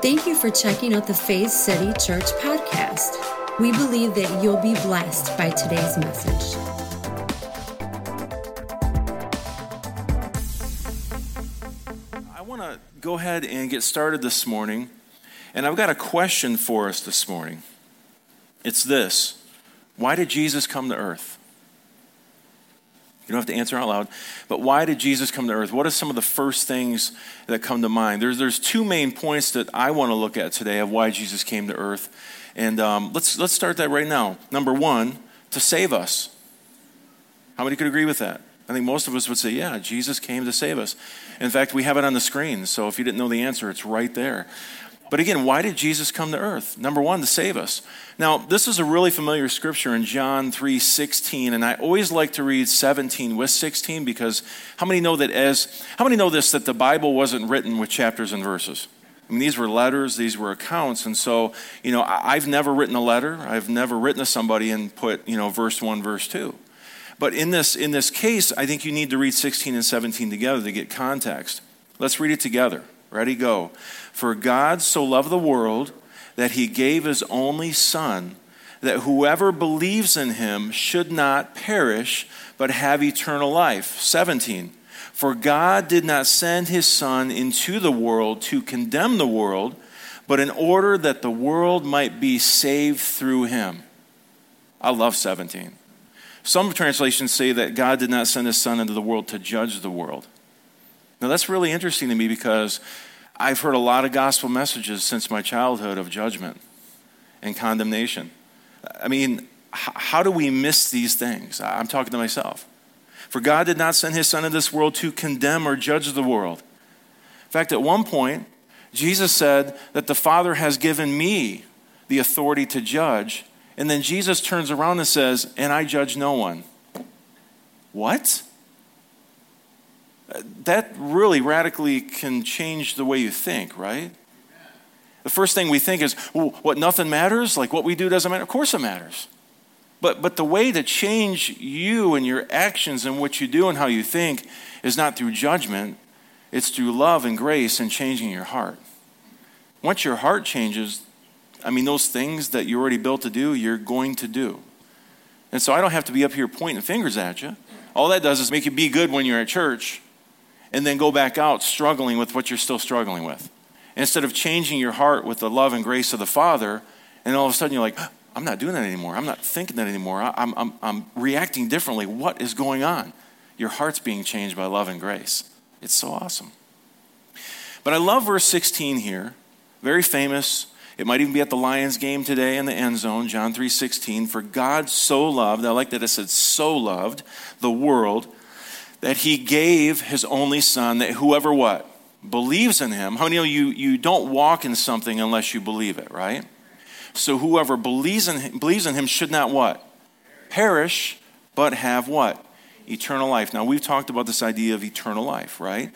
Thank you for checking out the Faith City Church podcast. We believe that you'll be blessed by today's message. I want to go ahead and get started this morning, and I've got a question for us this morning. It's this Why did Jesus come to earth? You don't have to answer out loud. But why did Jesus come to earth? What are some of the first things that come to mind? There's, there's two main points that I want to look at today of why Jesus came to earth. And um, let's, let's start that right now. Number one, to save us. How many could agree with that? I think most of us would say, yeah, Jesus came to save us. In fact, we have it on the screen, so if you didn't know the answer, it's right there. But again, why did Jesus come to earth? Number one, to save us. Now, this is a really familiar scripture in John 3 16, and I always like to read 17 with 16 because how many know that as, how many know this, that the Bible wasn't written with chapters and verses? I mean, these were letters, these were accounts, and so, you know, I've never written a letter, I've never written to somebody and put, you know, verse 1, verse 2. But in this, in this case, I think you need to read 16 and 17 together to get context. Let's read it together. Ready, go. For God so loved the world that he gave his only Son, that whoever believes in him should not perish, but have eternal life. 17. For God did not send his Son into the world to condemn the world, but in order that the world might be saved through him. I love 17. Some translations say that God did not send his Son into the world to judge the world. Now, that's really interesting to me because I've heard a lot of gospel messages since my childhood of judgment and condemnation. I mean, how do we miss these things? I'm talking to myself. For God did not send his Son into this world to condemn or judge the world. In fact, at one point, Jesus said that the Father has given me the authority to judge. And then Jesus turns around and says, And I judge no one. What? That really radically can change the way you think, right? The first thing we think is, well, what, nothing matters? Like what we do doesn't matter? Of course it matters. But, but the way to change you and your actions and what you do and how you think is not through judgment, it's through love and grace and changing your heart. Once your heart changes, I mean, those things that you're already built to do, you're going to do. And so I don't have to be up here pointing fingers at you. All that does is make you be good when you're at church and then go back out struggling with what you're still struggling with. Instead of changing your heart with the love and grace of the Father, and all of a sudden you're like, I'm not doing that anymore. I'm not thinking that anymore. I'm, I'm, I'm reacting differently. What is going on? Your heart's being changed by love and grace. It's so awesome. But I love verse 16 here. Very famous. It might even be at the Lions game today in the end zone, John 3:16. For God so loved, I like that it said so loved the world that he gave his only son that whoever what believes in him how many you you don't walk in something unless you believe it right? So whoever believes in him, believes in him should not what? Perish but have what? Eternal life. Now we've talked about this idea of eternal life right?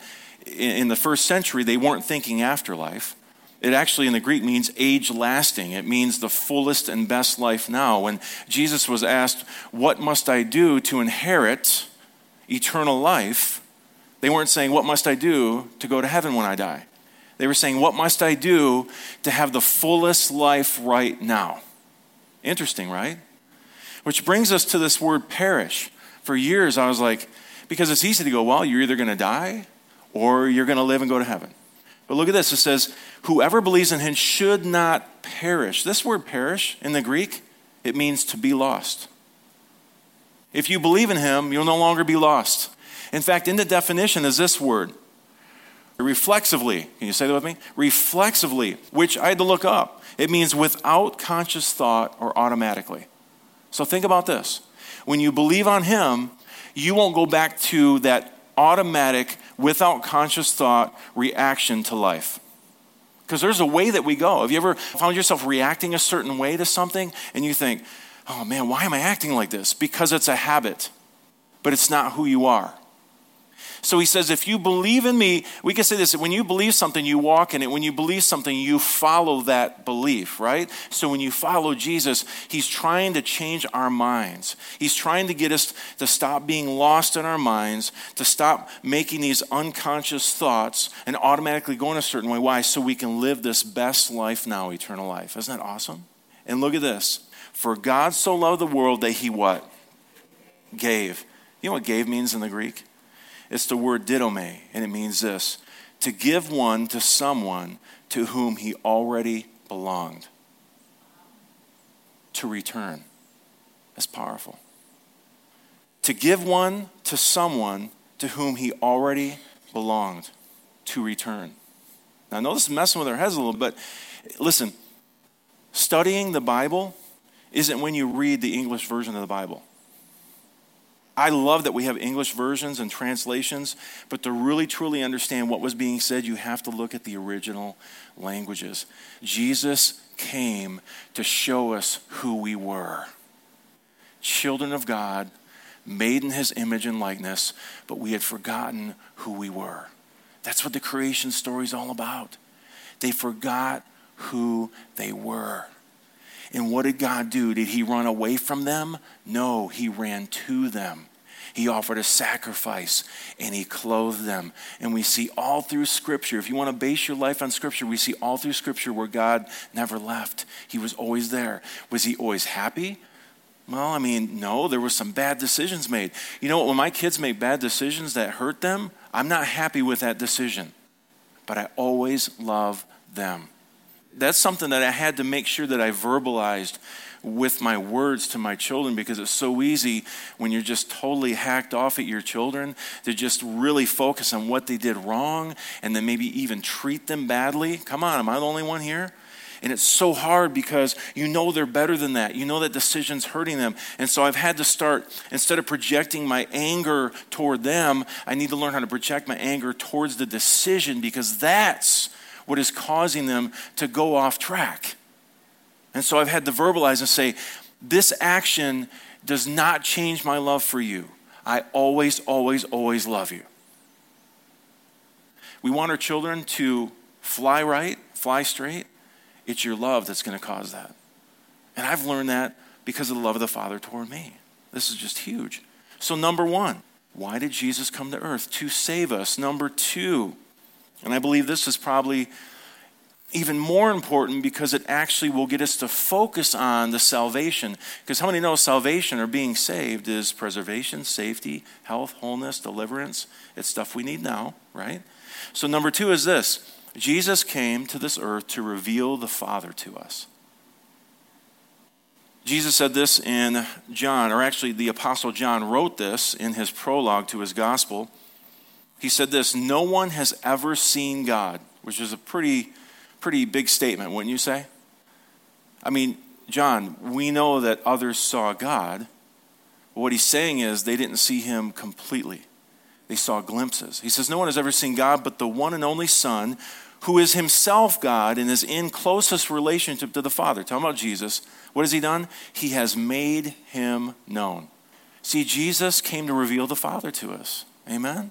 In, in the first century they weren't thinking afterlife. It actually in the Greek means age lasting. It means the fullest and best life now. When Jesus was asked, What must I do to inherit eternal life, they weren't saying, What must I do to go to heaven when I die? They were saying, What must I do to have the fullest life right now? Interesting, right? Which brings us to this word perish. For years, I was like, because it's easy to go, well, you're either going to die or you're going to live and go to heaven. But look at this it says, whoever believes in him should not perish. This word perish in the Greek, it means to be lost. If you believe in him, you'll no longer be lost. In fact, in the definition is this word reflexively. Can you say that with me? Reflexively, which I had to look up. It means without conscious thought or automatically. So think about this. When you believe on him, you won't go back to that automatic, without conscious thought reaction to life. Because there's a way that we go. Have you ever found yourself reacting a certain way to something and you think, oh man, why am I acting like this? Because it's a habit, but it's not who you are. So he says, if you believe in me, we can say this when you believe something, you walk in it. When you believe something, you follow that belief, right? So when you follow Jesus, he's trying to change our minds. He's trying to get us to stop being lost in our minds, to stop making these unconscious thoughts and automatically going a certain way. Why? So we can live this best life now, eternal life. Isn't that awesome? And look at this. For God so loved the world that he what? Gave. You know what gave means in the Greek? It's the word didome, and it means this to give one to someone to whom he already belonged. To return. That's powerful. To give one to someone to whom he already belonged. To return. Now, I know this is messing with our heads a little, but listen, studying the Bible isn't when you read the English version of the Bible. I love that we have English versions and translations, but to really truly understand what was being said, you have to look at the original languages. Jesus came to show us who we were children of God, made in his image and likeness, but we had forgotten who we were. That's what the creation story is all about. They forgot who they were. And what did God do? Did he run away from them? No, he ran to them. He offered a sacrifice and he clothed them. And we see all through Scripture, if you want to base your life on Scripture, we see all through Scripture where God never left. He was always there. Was he always happy? Well, I mean, no, there were some bad decisions made. You know? When my kids make bad decisions that hurt them, I'm not happy with that decision. But I always love them that's something that I had to make sure that I verbalized with my words to my children because it's so easy when you're just totally hacked off at your children to just really focus on what they did wrong and then maybe even treat them badly. Come on, am I the only one here? And it's so hard because you know they're better than that. You know that decision's hurting them. And so I've had to start, instead of projecting my anger toward them, I need to learn how to project my anger towards the decision because that's what is causing them to go off track. And so I've had to verbalize and say, this action does not change my love for you. I always, always, always love you. We want our children to fly right, fly straight. It's your love that's going to cause that. And I've learned that because of the love of the Father toward me. This is just huge. So, number one, why did Jesus come to earth? To save us. Number two, and I believe this is probably even more important because it actually will get us to focus on the salvation. Because how many know salvation or being saved is preservation, safety, health, wholeness, deliverance? It's stuff we need now, right? So, number two is this Jesus came to this earth to reveal the Father to us. Jesus said this in John, or actually, the Apostle John wrote this in his prologue to his gospel. He said this No one has ever seen God, which is a pretty, pretty big statement, wouldn't you say? I mean, John, we know that others saw God. What he's saying is they didn't see him completely, they saw glimpses. He says, No one has ever seen God but the one and only Son, who is himself God and is in closest relationship to the Father. Talking about Jesus. What has he done? He has made him known. See, Jesus came to reveal the Father to us. Amen?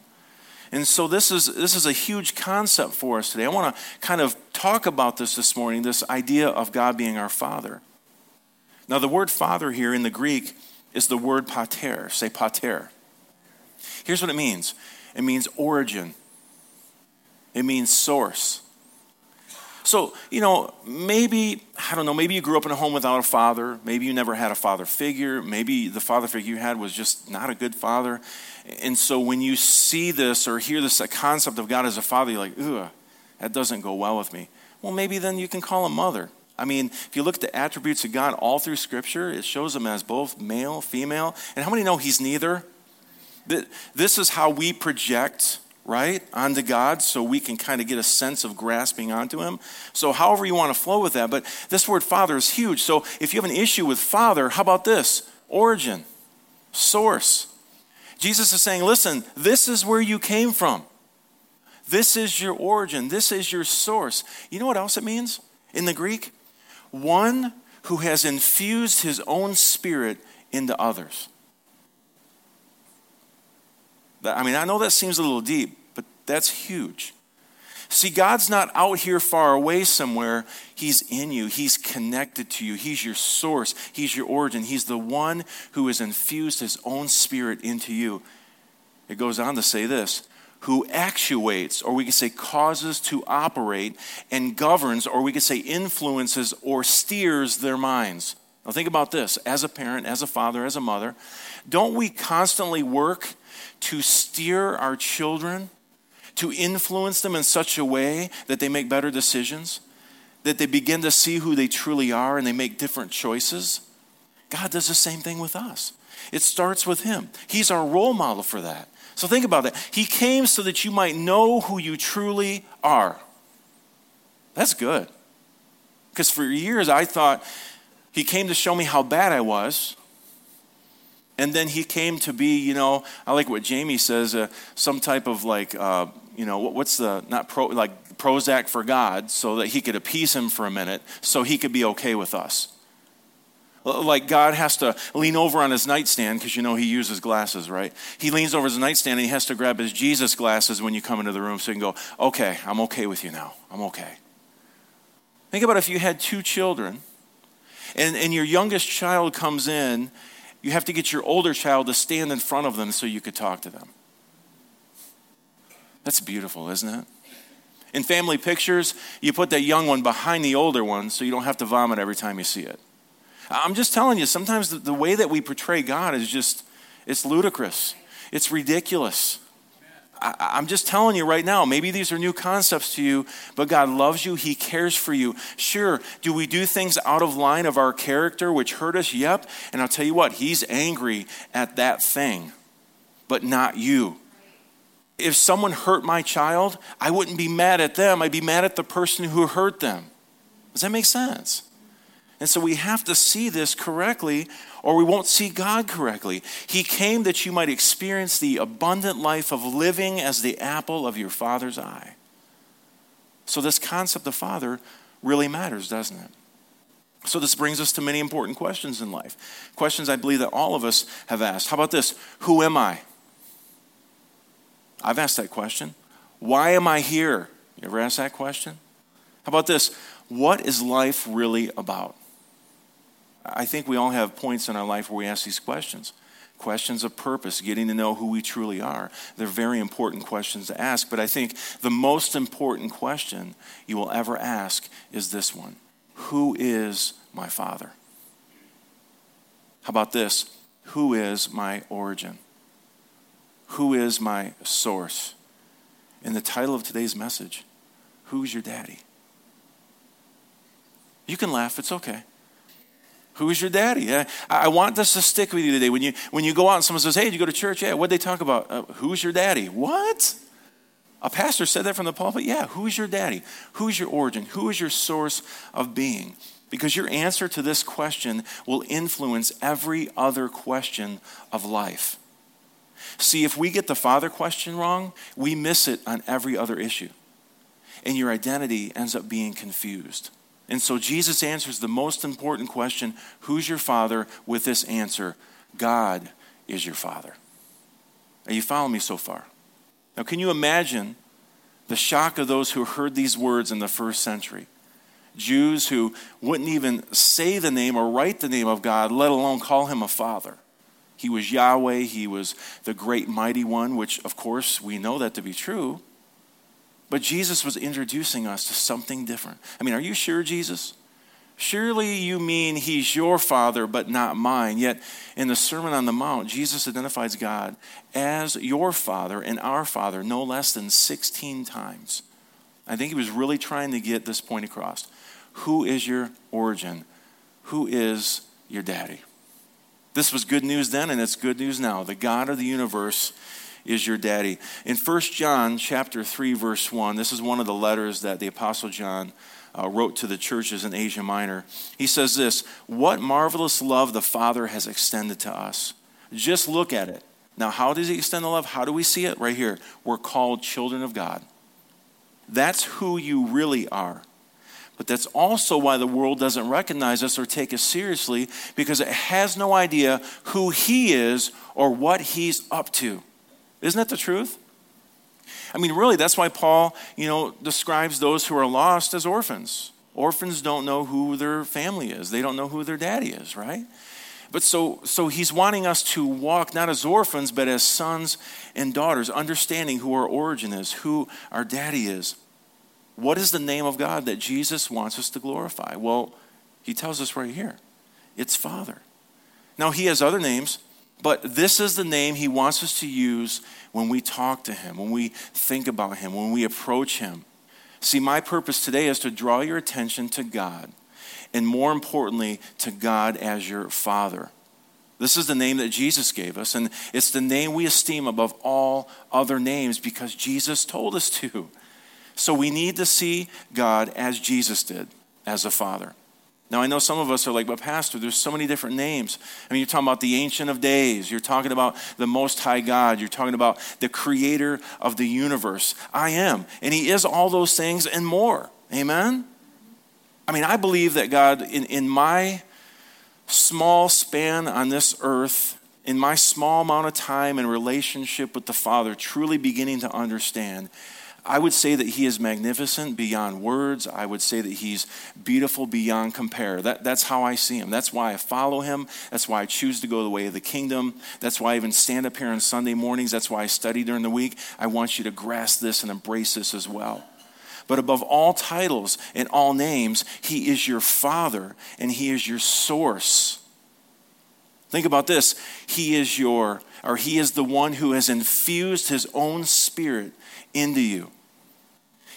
And so this is this is a huge concept for us today. I want to kind of talk about this this morning, this idea of God being our father. Now the word father here in the Greek is the word pater. Say pater. Here's what it means. It means origin. It means source. So, you know, maybe, I don't know, maybe you grew up in a home without a father. Maybe you never had a father figure. Maybe the father figure you had was just not a good father. And so when you see this or hear this concept of God as a father, you're like, ugh, that doesn't go well with me. Well, maybe then you can call him mother. I mean, if you look at the attributes of God all through Scripture, it shows him as both male, female. And how many know he's neither? This is how we project right, onto God so we can kind of get a sense of grasping onto Him. So, however you want to flow with that. But this word Father is huge. So, if you have an issue with Father, how about this? Origin, source. Jesus is saying, listen, this is where you came from. This is your origin. This is your source. You know what else it means in the Greek? One who has infused his own spirit into others. I mean, I know that seems a little deep, but that's huge. See, God's not out here far away somewhere. He's in you. He's connected to you. He's your source. He's your origin. He's the one who has infused his own spirit into you. It goes on to say this who actuates, or we could say causes to operate, and governs, or we could say influences or steers their minds. Now, think about this as a parent, as a father, as a mother. Don't we constantly work to steer our children, to influence them in such a way that they make better decisions, that they begin to see who they truly are and they make different choices? God does the same thing with us. It starts with Him. He's our role model for that. So think about that. He came so that you might know who you truly are. That's good. Because for years I thought He came to show me how bad I was and then he came to be, you know, I like what Jamie says, uh, some type of like, uh, you know, what's the, not pro, like Prozac for God, so that he could appease him for a minute, so he could be okay with us. Like God has to lean over on his nightstand because you know he uses glasses, right? He leans over his nightstand and he has to grab his Jesus glasses when you come into the room so he can go, okay, I'm okay with you now. I'm okay. Think about if you had two children and, and your youngest child comes in you have to get your older child to stand in front of them so you could talk to them. That's beautiful, isn't it? In family pictures, you put that young one behind the older one so you don't have to vomit every time you see it. I'm just telling you, sometimes the, way that we portray God is just, it's ludicrous. It's ridiculous. I, am just telling you right now, maybe these are new concepts to you, but God loves you. He cares for you. Sure, do we do things out of line of our character which hurt us? Yep. And I'll tell you what, He's angry at that thing, but not you. If someone hurt my child, I wouldn't be mad at them. I'd be mad at the person who hurt them. Does that make sense? And so we have to see this correctly, or we won't see God correctly. He came that you might experience the abundant life of living as the apple of your Father's eye. So, this concept of Father really matters, doesn't it? So, this brings us to many important questions in life. Questions I believe that all of us have asked. How about this? Who am I? I've asked that question. Why am I here? You ever asked that question? How about this? What is life really about? I think we all have points in our life where we ask these questions questions of purpose, getting to know who we truly are. They're very important questions to ask, but I think the most important question you will ever ask is this one Who is my Father? How about this? Who is my origin? Who is my source? In the title of today's message, Who's your daddy? You can laugh, it's okay. Who's your daddy? I, want this to stick with you today. When you, when you go out and someone says, Hey, did you go to church? Yeah, what'd they talk about? Uh, who's your daddy? What? A pastor said that from the pulpit? Yeah, who's your daddy? Who's your origin? Who is your source of being? Because your answer to this question will influence every other question of life. See, if we get the father question wrong, we miss it on every other issue. And your identity ends up being confused. And so Jesus answers the most important question Who's your father? with this answer God is your father. Are you following me so far? Now, can you imagine the shock of those who heard these words in the first century? Jews who wouldn't even say the name or write the name of God, let alone call him a father. He was Yahweh, he was the great mighty one, which, of course, we know that to be true. But Jesus was introducing us to something different. I mean, are you sure, Jesus? Surely you mean he's your father, but not mine. Yet in the Sermon on the Mount, Jesus identifies God as your father and our father no less than 16 times. I think he was really trying to get this point across. Who is your origin? Who is your daddy? This was good news then, and it's good news now. The God of the universe is your daddy. In 1 John chapter 3 verse 1, this is one of the letters that the apostle John uh, wrote to the churches in Asia Minor. He says this, "What marvelous love the Father has extended to us." Just look at it. Now, how does he extend the love? How do we see it? Right here. We're called children of God. That's who you really are. But that's also why the world doesn't recognize us or take us seriously because it has no idea who he is or what he's up to. Isn't that the truth? I mean, really, that's why Paul, you know, describes those who are lost as orphans. Orphans don't know who their family is. They don't know who their daddy is, right? But so, so he's wanting us to walk not as orphans, but as sons and daughters, understanding who our origin is, who our daddy is. What is the name of God that Jesus wants us to glorify? Well, he tells us right here it's Father. Now, he has other names, but this is the name he wants us to use when we talk to him, when we think about him, when we approach him. See, my purpose today is to draw your attention to God and more importantly, to God as your Father. This is the name that Jesus gave us, and it's the name we esteem above all other names because Jesus told us to. So we need to see God as Jesus did, as a Father. Now, I know some of us are like, but Pastor, there's so many different names. I mean, you're talking about the Ancient of Days. You're talking about the Most High God. You're talking about the Creator of the universe. I am. And He is all those things and more. Amen? I mean, I believe that God, in, in my small span on this earth, in my small amount of time and relationship with the Father, truly beginning to understand, I would say that He is magnificent beyond words. I would say that He's beautiful beyond compare. That, that's how I see Him. That's why I follow Him. That's why I choose to go the way of the kingdom. That's why I even stand up here on Sunday mornings. That's why I study during the week. I want you to grasp this and embrace this as well. But above all titles and all names, He is your Father and He is your source. Think about this He is your, or He is the one who has infused His own Spirit into you.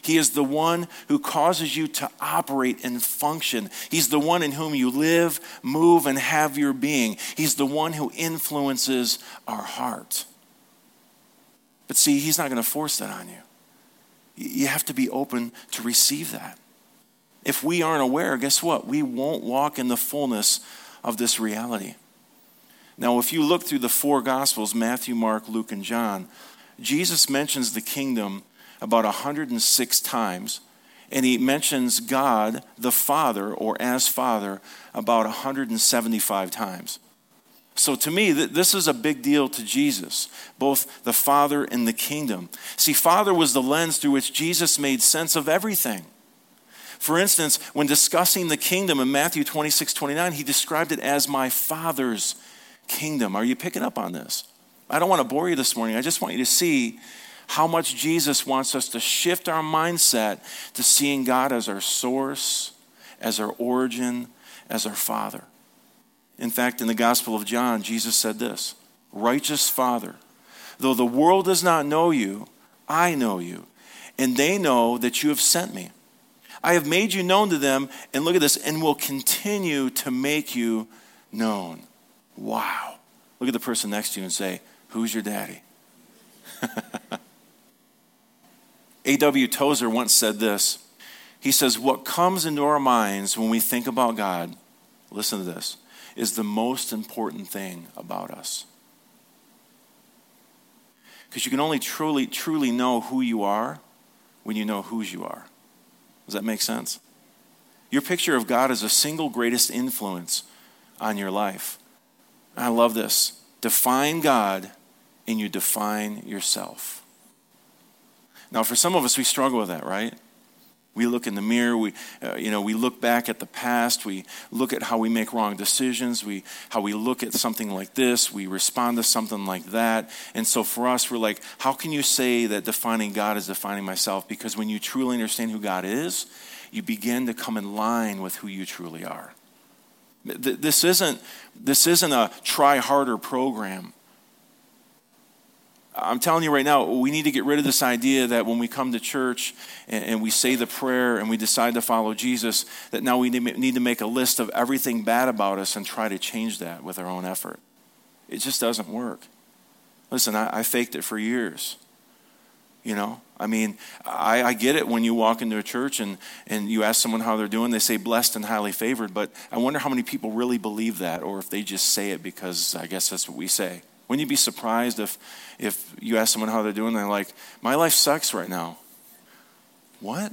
He is the one who causes you to operate and function. He's the one in whom you live, move, and have your being. He's the one who influences our heart. But see, He's not going to force that on you. You have to be open to receive that. If we aren't aware, guess what? We won't walk in the fullness of this reality. Now, if you look through the four Gospels Matthew, Mark, Luke, and John Jesus mentions the kingdom about 106 times, and he mentions God, the Father, or as Father, about 175 times. So to me, this is a big deal to Jesus, both the Father and the kingdom. See, Father was the lens through which Jesus made sense of everything. For instance, when discussing the kingdom in Matthew 26, 29, he described it as my Father's kingdom. Are you picking up on this? I don't want to bore you this morning. I just want you to see how much Jesus wants us to shift our mindset to seeing God as our source, as our origin, as our Father. In fact, in the Gospel of John, Jesus said this Righteous Father, though the world does not know you, I know you, and they know that you have sent me. I have made you known to them, and look at this, and will continue to make you known. Wow. Look at the person next to you and say, Who's your daddy? A.W. Tozer once said this. He says, What comes into our minds when we think about God, listen to this, is the most important thing about us. Because you can only truly, truly know who you are when you know whose you are. Does that make sense? Your picture of God is the single greatest influence on your life. I love this. Define God and you define yourself. Now, for some of us, we struggle with that, right? We look in the mirror, we, uh, you know, we look back at the past, we look at how we make wrong decisions, we, how we look at something like this, we respond to something like that. And so for us, we're like, how can you say that defining God is defining myself? Because when you truly understand who God is, you begin to come in line with who you truly are. This isn't, this isn't a try harder program. I'm telling you right now, we need to get rid of this idea that when we come to church and, and we say the prayer and we decide to follow Jesus, that now we need to make a list of everything bad about us and try to change that with our own effort. It just doesn't work. Listen, I, I faked it for years. You know, I mean, I, I, get it when you walk into a church and, and you ask someone how they're doing, they say blessed and highly favored, but I wonder how many people really believe that or if they just say it because I guess that's what we say. Wouldn't you be surprised if, if you ask someone how they're doing, and they're like, my life sucks right now? What?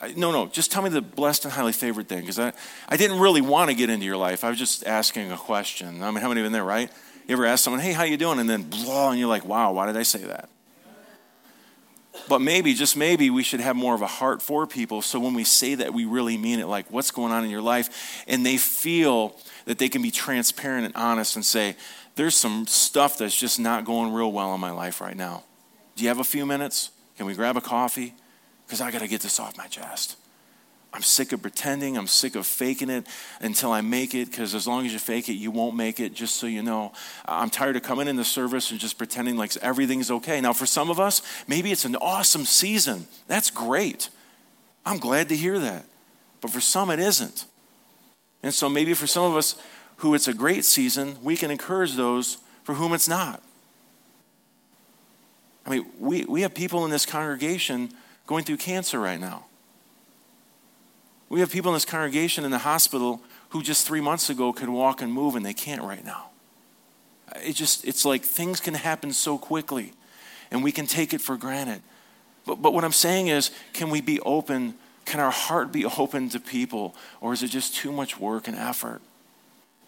I, no, no, just tell me the blessed and highly favored thing, because I, I didn't really want to get into your life. I was just asking a question. I mean, how many of you there, right? You ever ask someone, hey, how you doing? And then blah, and you're like, wow, why did I say that? But maybe, just maybe, we should have more of a heart for people so when we say that, we really mean it. Like, what's going on in your life? And they feel that they can be transparent and honest and say, there's some stuff that's just not going real well in my life right now. Do you have a few minutes? Can we grab a coffee? Because I got to get this off my chest. I'm sick of pretending. I'm sick of faking it until I make it because as long as you fake it, you won't make it, just so you know. I'm tired of coming in the service and just pretending like everything's okay. Now, for some of us, maybe it's an awesome season. That's great. I'm glad to hear that. But for some, it isn't. And so maybe for some of us who it's a great season, we can encourage those for whom it's not. I mean, we, we have people in this congregation going through cancer right now. We have people in this congregation in the hospital who just three months ago could walk and move and they can't right now. It just, it's like things can happen so quickly and we can take it for granted. But, but what I'm saying is, can we be open? Can our heart be open to people? Or is it just too much work and effort?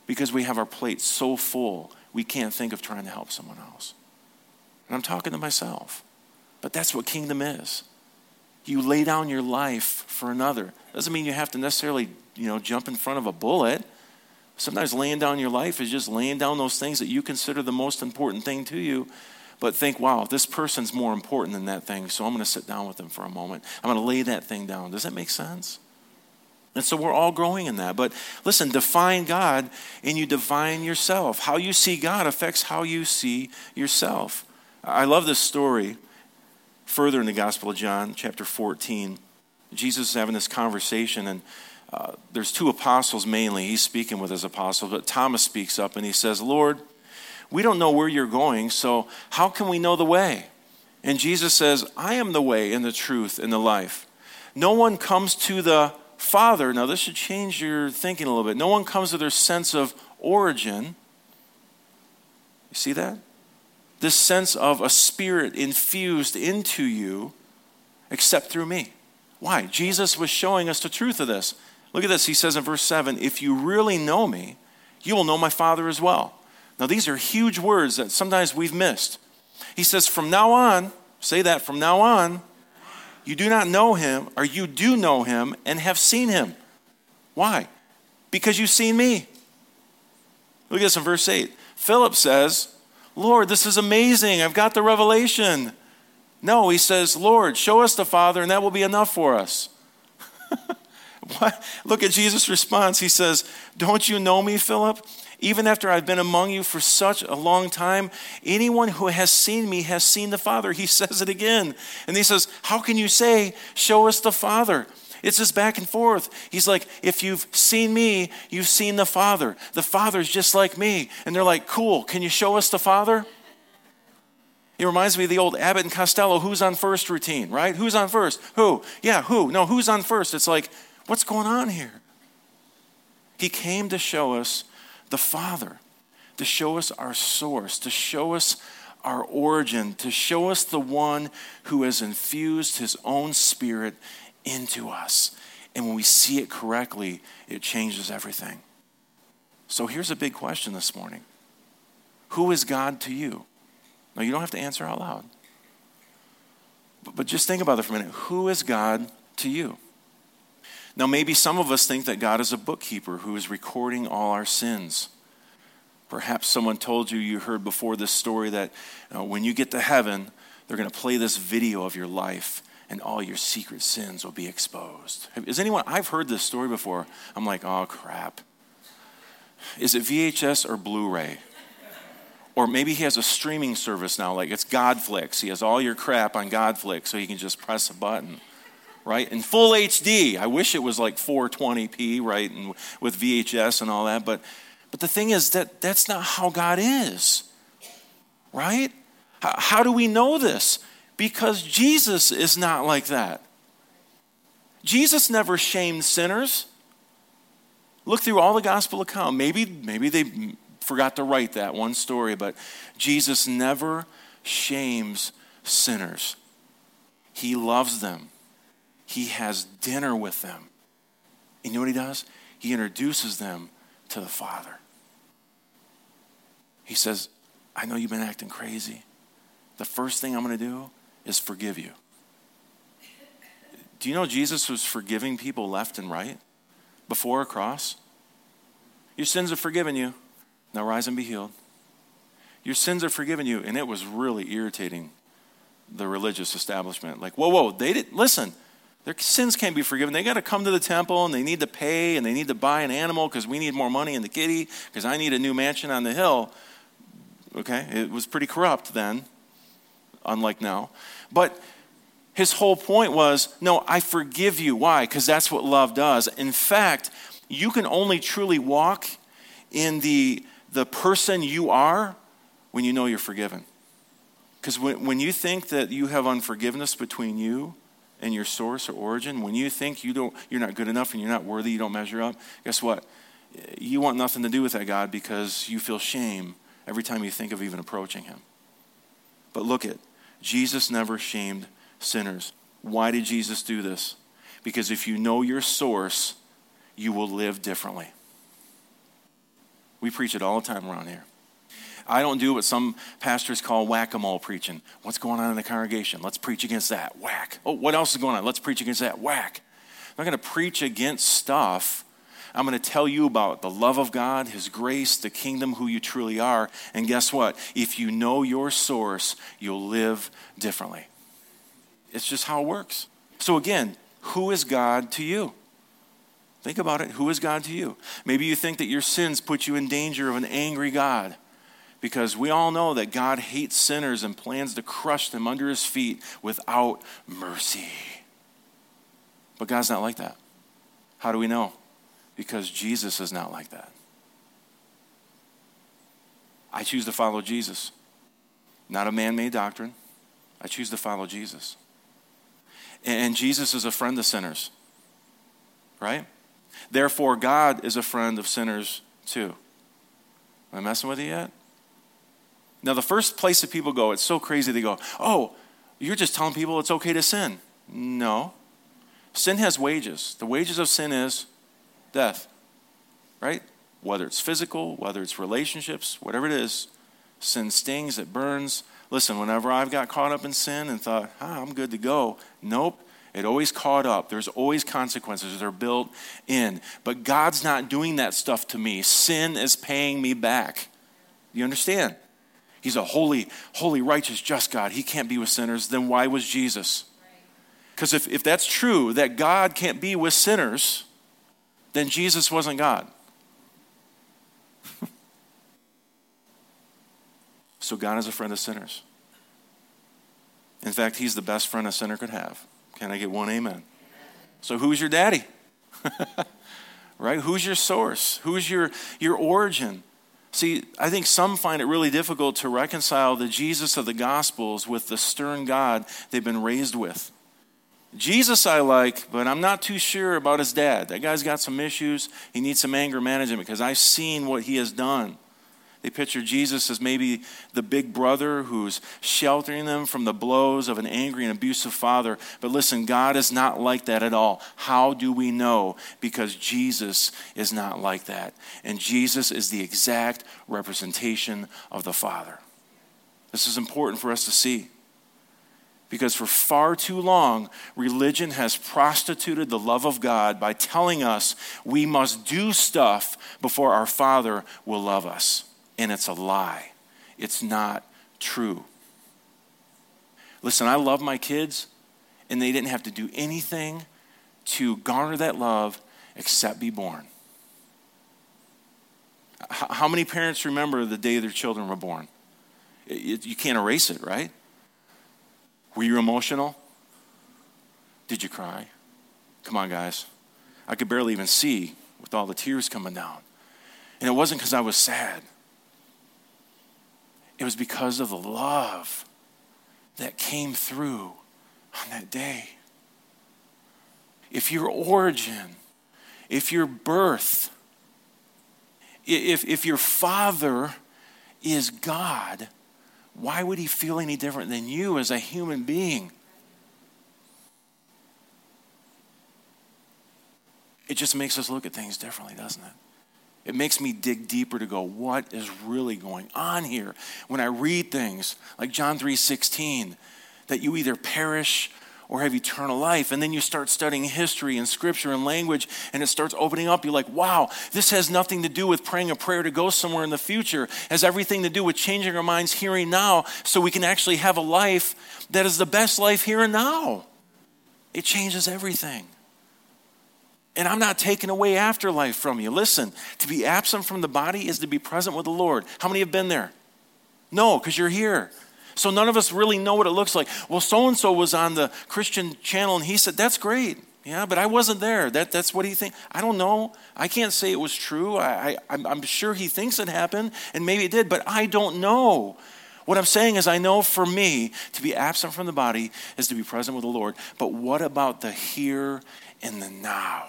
Because we have our plate so full, we can't think of trying to help someone else. And I'm talking to myself. But that's what kingdom is you lay down your life for another. Doesn't mean you have to necessarily, you know, jump in front of a bullet. Sometimes laying down your life is just laying down those things that you consider the most important thing to you. But think, wow, this person's more important than that thing, so I'm going to sit down with them for a moment. I'm going to lay that thing down. Does that make sense? And so we're all growing in that. But listen, define God and you define yourself. How you see God affects how you see yourself. I love this story further in the Gospel of John, chapter 14, Jesus is having this conversation, and uh, there's two apostles mainly. He's speaking with his apostles, but Thomas speaks up and he says, Lord, we don't know where you're going, so how can we know the way? And Jesus says, I am the way and the truth and the life. No one comes to the Father. Now, this should change your thinking a little bit. No one comes to their sense of origin. You see that? This sense of a spirit infused into you except through me. Why? Jesus was showing us the truth of this. Look at this. He says in verse 7 If you really know me, you will know my Father as well. Now, these are huge words that sometimes we've missed. He says, From now on, say that, from now on, you do not know him, or you do know him and have seen him. Why? Because you've seen me. Look at this in verse 8. Philip says, Lord, this is amazing. I've got the revelation. No, he says, Lord, show us the Father, and that will be enough for us. Look at Jesus' response. He says, Don't you know me, Philip? Even after I've been among you for such a long time, anyone who has seen me has seen the Father. He says it again. And he says, How can you say, Show us the Father? It's just back and forth. He's like, if you've seen me, you've seen the Father. The Father's just like me. And they're like, cool, can you show us the Father? It reminds me of the old Abbott and Costello, who's on first routine, right? Who's on first? Who? Yeah, who? No, who's on first? It's like, what's going on here? He came to show us the Father, to show us our source, to show us our origin, to show us the one who has infused his own spirit into us. And when we see it correctly, it changes everything. So here's a big question this morning Who is God to you? Now, you don't have to answer out loud. But, just think about it for a minute. Who is God to you? Now, maybe some of us think that God is a bookkeeper who is recording all our sins. Perhaps someone told you, you heard before this story, that uh, when you get to heaven, they're going to play this video of your life and all your secret sins will be exposed. Is anyone, I've heard this story before. I'm like, oh crap. Is it VHS or Blu ray? Or maybe he has a streaming service now, like it's Godflix. He has all your crap on Godflix, so he can just press a button, right? In full HD. I wish it was like 420p, right? And with VHS and all that. But, but the thing is that that's not how God is, right? How, how do we know this? Because Jesus is not like that. Jesus never shamed sinners. Look through all the gospel account. Maybe, maybe they forgot to write that one story, but Jesus never shames sinners. He loves them. He has dinner with them. You know what he does? He introduces them to the Father. He says, I know you've been acting crazy. The first thing I'm going to do is forgive you. Do you know Jesus was forgiving people left and right before a cross? Your sins are forgiven you. Now rise and be healed. Your sins are forgiven you. And it was really irritating the religious establishment. Like, whoa, whoa, they didn't listen. Their sins can't be forgiven. They got to come to the temple and they need to pay and they need to buy an animal because we need more money in the kitty because I need a new mansion on the hill. Okay, it was pretty corrupt then, unlike now. But his whole point was no, I forgive you. Why? Because that's what love does. In fact, you can only truly walk in the, the person you are when you know you're forgiven. Because when, when you think that you have unforgiveness between you and your source or origin, when you think you don't, you're not good enough and you're not worthy, you don't measure up, guess what? You want nothing to do with that God because you feel shame every time you think of even approaching Him. But look at Jesus never shamed sinners. Why did Jesus do this? Because if you know your source, you will live differently. We preach it all the time around here. I don't do what some pastors call whack a mole preaching. What's going on in the congregation? Let's preach against that. Whack. Oh, what else is going on? Let's preach against that. Whack. I'm not going to preach against stuff. I'm going to tell you about the love of God, His grace, the kingdom, who you truly are. And guess what? If you know your source, you'll live differently. It's just how it works. So, again, who is God to you? Think about it. Who is God to you? Maybe you think that your sins put you in danger of an angry God because we all know that God hates sinners and plans to crush them under his feet without mercy. But God's not like that. How do we know? Because Jesus is not like that. I choose to follow Jesus, not a man made doctrine. I choose to follow Jesus. And Jesus is a friend of sinners, right? Therefore, God is a friend of sinners too. Am I messing with you yet? Now, the first place that people go, it's so crazy, they go, Oh, you're just telling people it's okay to sin. No. Sin has wages. The wages of sin is death, right? Whether it's physical, whether it's relationships, whatever it is, sin stings, it burns. Listen, whenever I've got caught up in sin and thought, ah, I'm good to go, nope. It always caught up. There's always consequences. They're built in. But God's not doing that stuff to me. Sin is paying me back. You understand? He's a holy, holy, righteous, just God. He can't be with sinners. Then why was Jesus? Because if, if that's true, that God can't be with sinners, then Jesus wasn't God. so God is a friend of sinners. In fact, he's the best friend a sinner could have. Can I get one amen? So who's your daddy? right? Who's your source? Who's your, your origin? See, I think some find it really difficult to reconcile the Jesus of the Gospels with the stern God they've been raised with. Jesus I like, but I'm not too sure about his dad. That guy's got some issues. He needs some anger management because I've seen what he has done. They picture Jesus as maybe the big brother who's sheltering them from the blows of an angry and abusive father. But listen, God is not like that at all. How do we know? Because Jesus is not like that. And Jesus is the exact representation of the Father. This is important for us to see. Because for far too long, religion has prostituted the love of God by telling us we must do stuff before our Father will love us and it's a lie. It's not true. Listen, I love my kids, and they didn't have to do anything to garner that love except be born. How many parents remember the day their children were born? You can't erase it, right? Were you emotional? Did you cry? Come on, guys. I could barely even see with all the tears coming down. And it wasn't because I was sad. It was because of the love that came through on that day. If your origin, if your birth, if, if your father is God, why would he feel any different than you as a human being? It just makes us look at things differently, doesn't it? It makes me dig deeper to go, what is really going on here? When I read things like John 3:16, that you either perish or have eternal life. And then you start studying history and scripture and language, and it starts opening up. You're like, wow, this has nothing to do with praying a prayer to go somewhere in the future. It has everything to do with changing our minds here and now so we can actually have a life that is the best life here and now. It changes everything. And I'm not taking away afterlife from you. Listen, to be absent from the body is to be present with the Lord. How many have been there? No, because you're here. So none of us really know what it looks like. Well, so and so was on the Christian channel and he said, That's great. Yeah, but I wasn't there. That, that's what he thinks. I don't know. I can't say it was true. I, I, I'm sure he thinks it happened, and maybe it did, but I don't know. What I'm saying is, I know for me, to be absent from the body is to be present with the Lord. But what about the here and the now?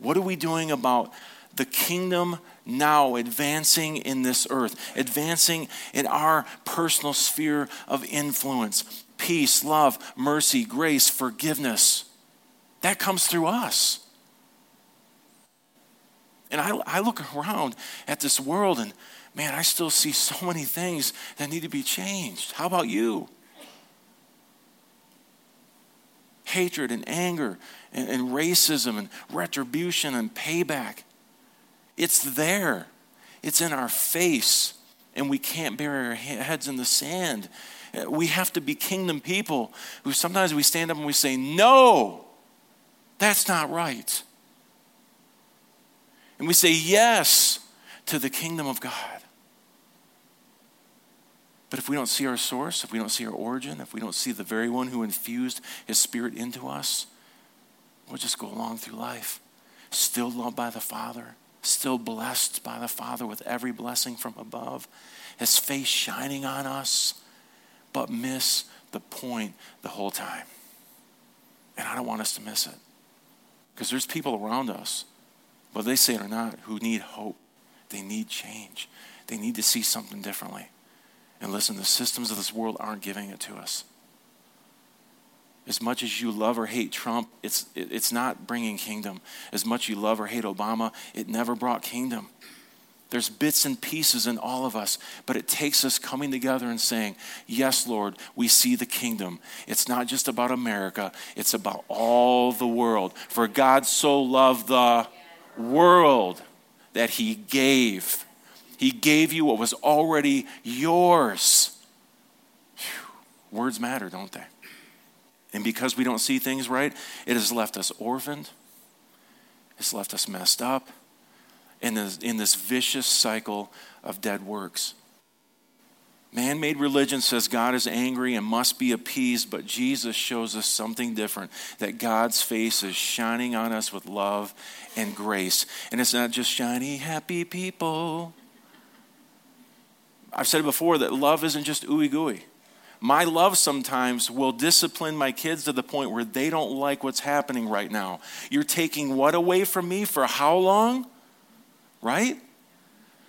What are we doing about the kingdom now advancing in this earth, advancing in our personal sphere of influence. Peace, love, mercy, grace, forgiveness. That comes through us. And I, I look around at this world and man, I still see so many things that need to be changed. How about you? Hatred and anger and, and racism and retribution and payback. It's there, it's in our face, and we can't bury our heads in the sand. We have to be kingdom people who sometimes we stand up and we say, No, that's not right. And we say yes to the kingdom of God. But if we don't see our source, if we don't see our origin, if we don't see the very one who infused his spirit into us, we'll just go along through life, still loved by the Father, still blessed by the Father with every blessing from above, his face shining on us, but miss the point the whole time. And I don't want us to miss it. Because there's people around us, whether they say it or not, who need hope. They need change. They need to see something differently. And listen, the systems of this world aren't giving it to us. As much as you love or hate Trump, it's, it's not bringing kingdom. As much you love or hate Obama, it never brought kingdom. There's bits and pieces in all of us, but it takes us coming together and saying, Yes, Lord, we see the kingdom. It's not just about America, it's about all the world. For God so loved the world that he gave. He gave you what was already yours. Whew. Words matter, don't they? And because we don't see things right, it has left us orphaned, it's left us messed up in this, in this vicious cycle of dead works. Man made religion says God is angry and must be appeased, but Jesus shows us something different that God's face is shining on us with love and grace. And it's not just shiny, happy people. I've said before that love isn't just ooey gooey. My love sometimes will discipline my kids to the point where they don't like what's happening right now. You're taking what away from me for how long? Right?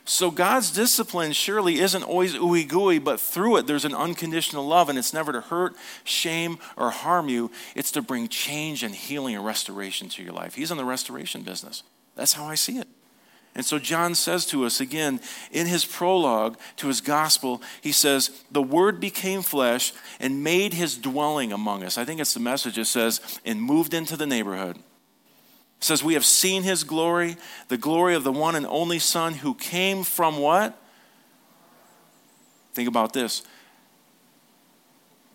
So God's discipline surely isn't always ooey gooey, but through it there's an unconditional love, and it's never to hurt, shame, or harm you. It's to bring change and healing and restoration to your life. He's in the restoration business. That's how I see it. And so John says to us again in his prologue to his gospel, he says, The Word became flesh and made his dwelling among us. I think it's the message it says, and moved into the neighborhood. It says, We have seen his glory, the glory of the one and only Son who came from what? Think about this.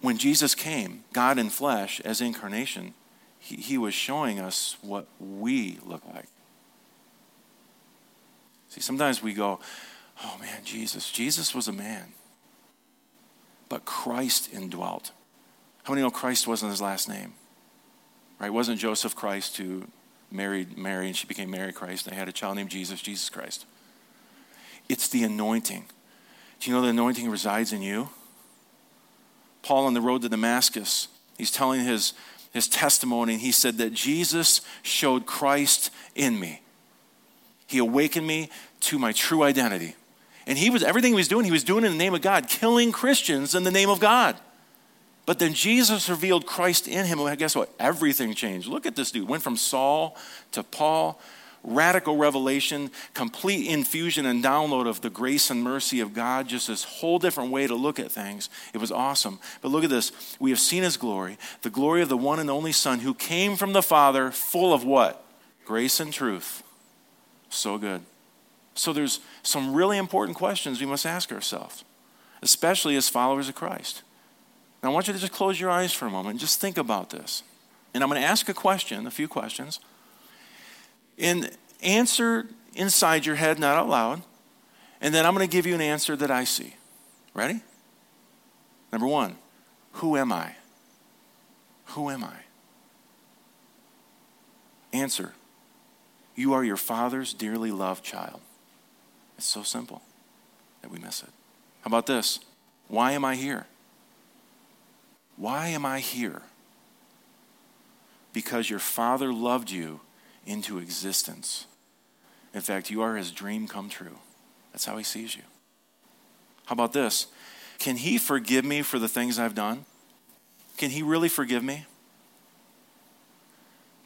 When Jesus came, God in flesh as incarnation, he, he was showing us what we look like. See, sometimes we go, oh man, Jesus. Jesus was a man, but Christ indwelt. How many know Christ wasn't his last name? Right? Wasn't Joseph Christ who married Mary and she became Mary Christ. and They had a child named Jesus, Jesus Christ. It's the anointing. Do you know the anointing resides in you? Paul on the road to Damascus, he's telling his, his testimony, and he said that Jesus showed Christ in me. He awakened me to my true identity. And he was everything he was doing, he was doing in the name of God, killing Christians in the name of God. But then Jesus revealed Christ in him, and guess what? Everything changed. Look at this dude. Went from Saul to Paul, radical revelation, complete infusion and download of the grace and mercy of God, just this whole different way to look at things. It was awesome. But look at this. We have seen his glory, the glory of the one and only Son who came from the Father, full of what? Grace and truth. So good. So there's some really important questions we must ask ourselves, especially as followers of Christ. Now I want you to just close your eyes for a moment and just think about this. And I'm going to ask a question, a few questions and answer inside your head, not out loud. And then I'm going to give you an answer that I see. Ready? Number one, who am I? Who am I? Answer, you are your father's dearly loved child. It's so simple that we miss it. How about this? Why am I here? Why am I here? Because your father loved you into existence. In fact, you are his dream come true. That's how he sees you. How about this? Can he forgive me for the things I've done? Can he really forgive me?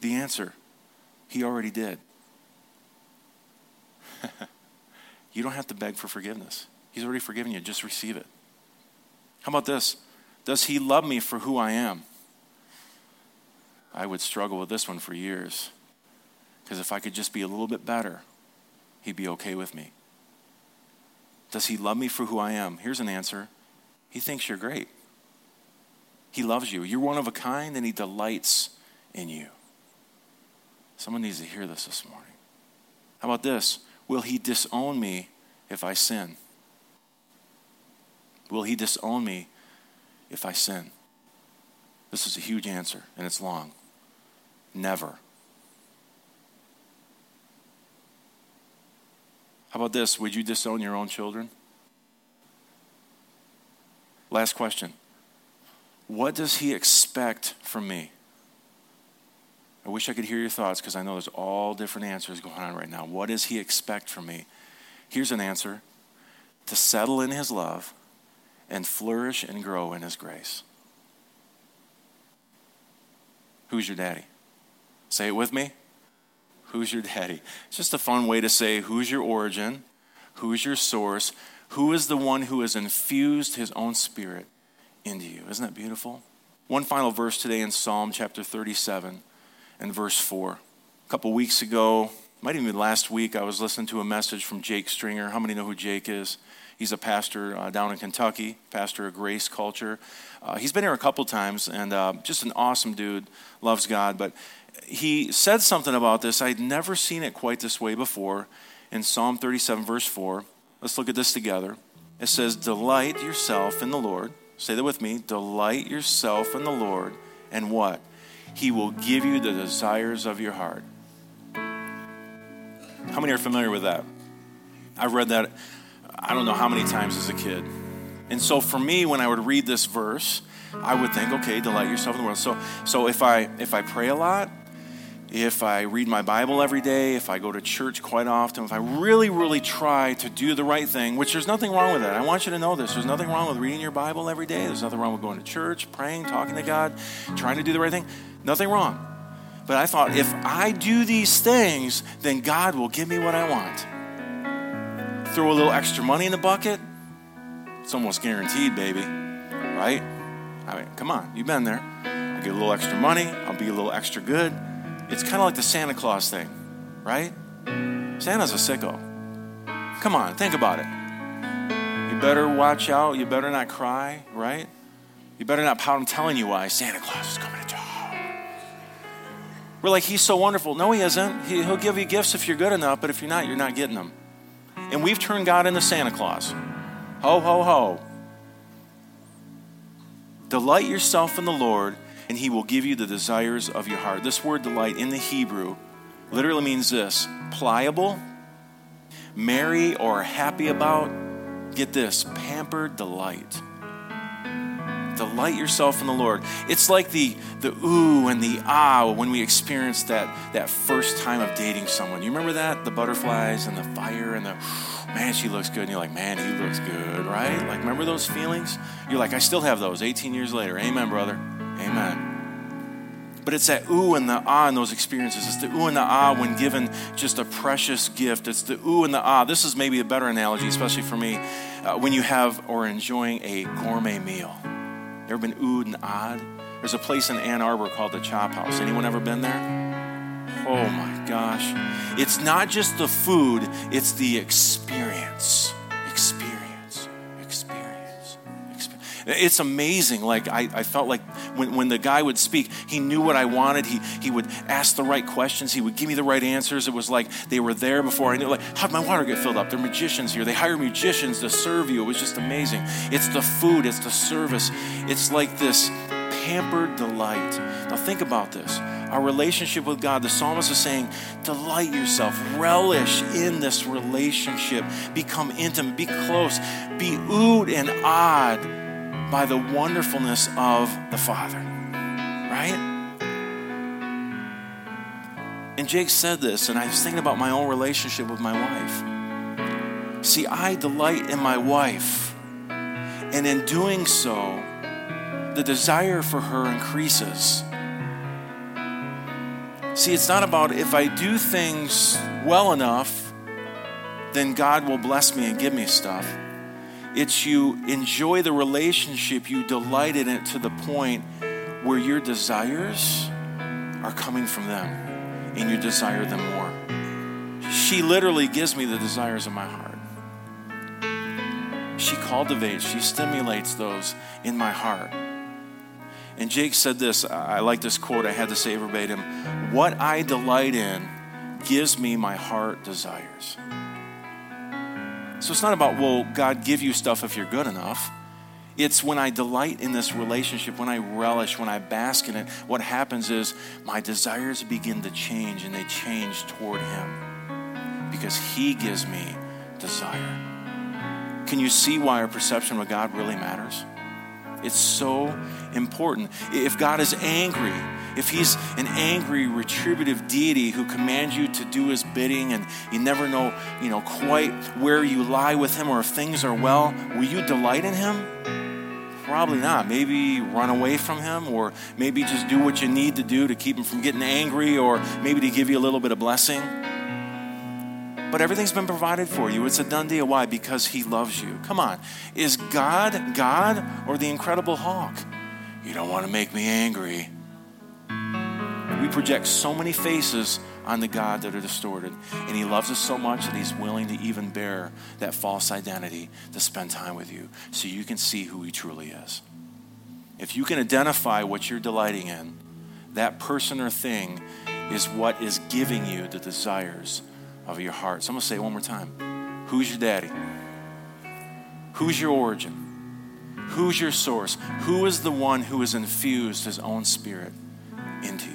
The answer, he already did. you don't have to beg for forgiveness. He's already forgiven you. Just receive it. How about this? Does he love me for who I am? I would struggle with this one for years. Because if I could just be a little bit better, he'd be okay with me. Does he love me for who I am? Here's an answer He thinks you're great. He loves you. You're one of a kind, and he delights in you. Someone needs to hear this this morning. How about this? Will he disown me if I sin? Will he disown me if I sin? This is a huge answer, and it's long. Never. How about this? Would you disown your own children? Last question. What does he expect from me? I wish I could hear your thoughts because I know there's all different answers going on right now. What does he expect from me? Here's an answer to settle in his love and flourish and grow in his grace. Who's your daddy? Say it with me. Who's your daddy? It's just a fun way to say who's your origin, who's your source, who is the one who has infused his own spirit into you. Isn't that beautiful? One final verse today in Psalm chapter 37 and verse 4. A couple weeks ago, might even be last week, I was listening to a message from Jake Stringer. How many know who Jake is? He's a pastor uh, down in Kentucky, pastor of Grace Culture. Uh, he's been here a couple times and uh, just an awesome dude, loves God. But he said something about this. I'd never seen it quite this way before in Psalm 37, verse 4. Let's look at this together. It says, Delight yourself in the Lord. Say that with me. Delight yourself in the Lord, and what? He will give you the desires of your heart. How many are familiar with that? I've read that I don't know how many times as a kid. And so for me, when I would read this verse, I would think, okay, delight yourself in the world. So, so if I if I pray a lot, if I read my Bible every day, if I go to church quite often, if I really, really try to do the right thing, which there's nothing wrong with that. I want you to know this. There's nothing wrong with reading your Bible every day. There's nothing wrong with going to church, praying, talking to God, trying to do the right thing. Nothing wrong. But I thought, if I do these things, then God will give me what I want. Throw a little extra money in the bucket, it's almost guaranteed, baby. Right? I mean, come on, you've been there. I'll get a little extra money, I'll be a little extra good it's kind of like the Santa Claus thing, right? Santa's a sicko. Come on, think about it. You better watch out. You better not cry, right? You better not pout. I'm telling you why. Santa Claus is coming to town. We're like, he's so wonderful. No, he isn't. He, he'll give you gifts if you're good enough, but if you're not, you're not getting them. And we've turned God into Santa Claus. Ho, ho, ho. Delight yourself in the Lord, and he will give you the desires of your heart. This word delight in the Hebrew literally means this pliable, merry, or happy about. Get this pampered delight. Delight yourself in the Lord. It's like the, the ooh and the ah when we experience that, that first time of dating someone. You remember that? The butterflies and the fire and the man, she looks good. And you're like, man, he looks good, right? Like, remember those feelings? You're like, I still have those 18 years later. Amen, brother. Amen. But it's that ooh and the ah in those experiences. It's the ooh and the ah when given just a precious gift. It's the ooh and the ah. This is maybe a better analogy, especially for me, uh, when you have or enjoying a gourmet meal. Ever been oohed and odd? There's a place in Ann Arbor called the Chop House. Anyone ever been there? Oh my gosh. It's not just the food, it's the experience. It's amazing. Like, I, I felt like when, when the guy would speak, he knew what I wanted. He, he would ask the right questions. He would give me the right answers. It was like they were there before I knew. Like, how'd my water get filled up? They're magicians here. They hire magicians to serve you. It was just amazing. It's the food, it's the service. It's like this pampered delight. Now, think about this. Our relationship with God, the psalmist is saying, delight yourself, relish in this relationship, become intimate, be close, be oohed and awed by the wonderfulness of the Father. Right? And Jake said this, and I was thinking about my own relationship with my wife. See, I delight in my wife, and in doing so, the desire for her increases. See, it's not about if I do things well enough, then God will bless me and give me stuff. It's you enjoy the relationship, you delight in it to the point where your desires are coming from them and you desire them more. She literally gives me the desires of my heart. She cultivates, she stimulates those in my heart. And Jake said this I like this quote, I had to say verbatim What I delight in gives me my heart desires. So it's not about, well, God give you stuff if you're good enough. It's when I delight in this relationship, when I relish, when I bask in it, what happens is my desires begin to change and they change toward Him because He gives me desire. Can you see why our perception of God really matters? It's so important. If God is angry, if he's an angry, retributive deity who commands you to do his bidding and you never know, you know, quite where you lie with him or if things are well, will you delight in him? Probably not. Maybe run away from him or maybe just do what you need to do to keep him from getting angry or maybe to give you a little bit of blessing. But everything's been provided for you. It's a done deal. Why? Because he loves you. Come on. Is God God or the incredible Hulk? You don't want to make me angry. We project so many faces on the God that are distorted. And He loves us so much that He's willing to even bear that false identity to spend time with you so you can see who He truly is. If you can identify what you're delighting in, that person or thing is what is giving you the desires of your heart. So I'm going to say it one more time. Who's your daddy? Who's your origin? Who's your source? Who is the one who has infused his own spirit into you?